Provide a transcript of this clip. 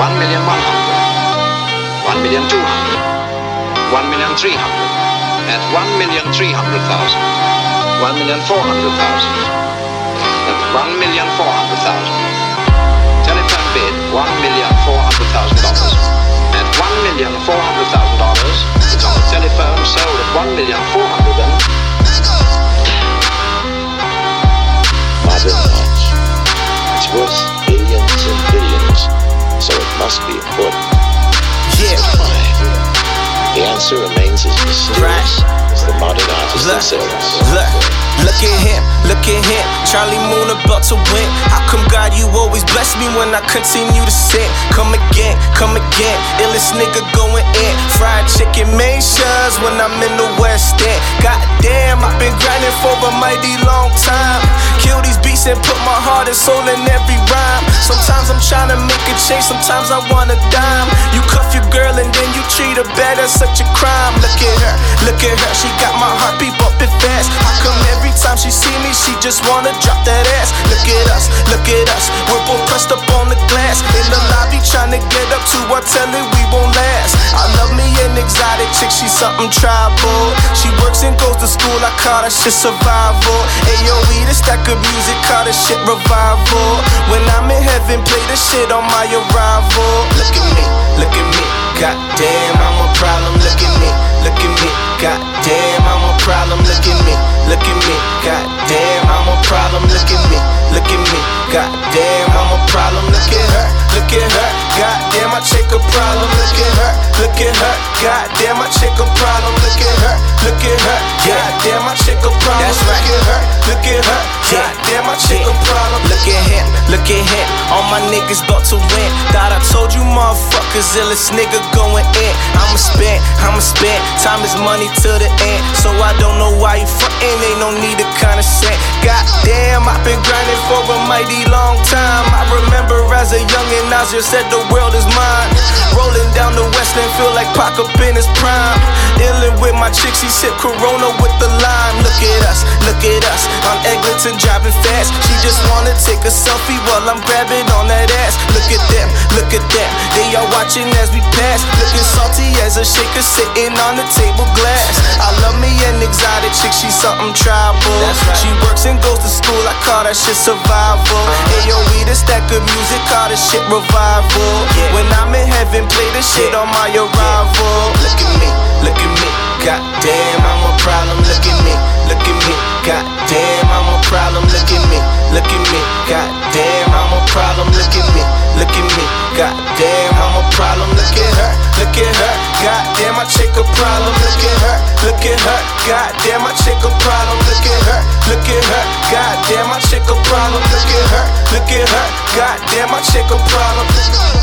One million one hundred, one million two hundred, one million three hundred. at one million three hundred thousand, one million four hundred thousand, at one million four hundred thousand. Telephone bid one million four hundred thousand dollars. At one million four hundred thousand dollars, the telephone sold at 1 million must be important. Yeah, why? The answer remains as mysterious Right. as the modern artists look, themselves. look, look at him, look at him. Charley Moon about to win. How come God you me when I continue to sin? Come again, come again. Illest nigga going in. Fried chicken measures when I'm in the West End. Goddamn, I've been grinding for a mighty long time. Kill these beats and put my heart and soul in every rhyme. Sometimes I'm trying to make a change, sometimes I want a dime. You cuff your girl and then you treat her bad, that's such a crime. Look at her, look at her, she got my heartbeat bumping fast. How come every time she see me, she just wanna drop that ass? Look at us, look at us, our telling we won't last. I love me an exotic chick, she's something tribal. She works and goes to school, I call that shit survival. Ayo, we the stack of music, call this shit revival. When I'm in heaven, play the shit on my arrival. Look at me, look at me, goddamn, I'm a problem. Look at me, look at me, goddamn, I'm a problem. Look at me, look at me, goddamn, I'm a problem. Look at me, look at me, goddamn, I'm a problem. Look at her, look at her, goddamn, I chick a goddamn, I chick a problem. Look at her, look at her, goddamn, I chick a problem. That's right. Look at her, look at her, goddamn, I chick a problem. Look at him, look at him. All my niggas about to win. Thought I told you motherfuckers, illest nigga going in. I'ma spend, I'ma spend. Time is money to the end. So I don't know why you frontin', ain't no need to condescend. Goddamn, I've been grinding for a mighty long time. I remember as a youngin', Nasir said the world is mine. Rolling down the west end, feel like Pac up in his prime. Illin' with my chicks, he sip Corona with the lime. Look at us, look at us. On Eglinton driving fast. She just wanna take a selfie while I'm grabbing on that ass. Look at them, look at them. They are watching as we pass. Looking salty as a shaker sitting on the table glass. I love me an exotic chick, she's something tribal. Right. She and goes to school, I call that shit survival. Ayo, we the stack of music, call this shit revival. When I'm in heaven, play this shit on my arrival. Look at me, look at me, goddamn, I'm a problem. Look at me, look at me, goddamn, I'm a problem. Look at me, look at me, goddamn, look at her, goddamn, I chick a problem. Look at her, look at her, goddamn, I chick a problem. Look at her, look at her, goddamn, I chick a problem.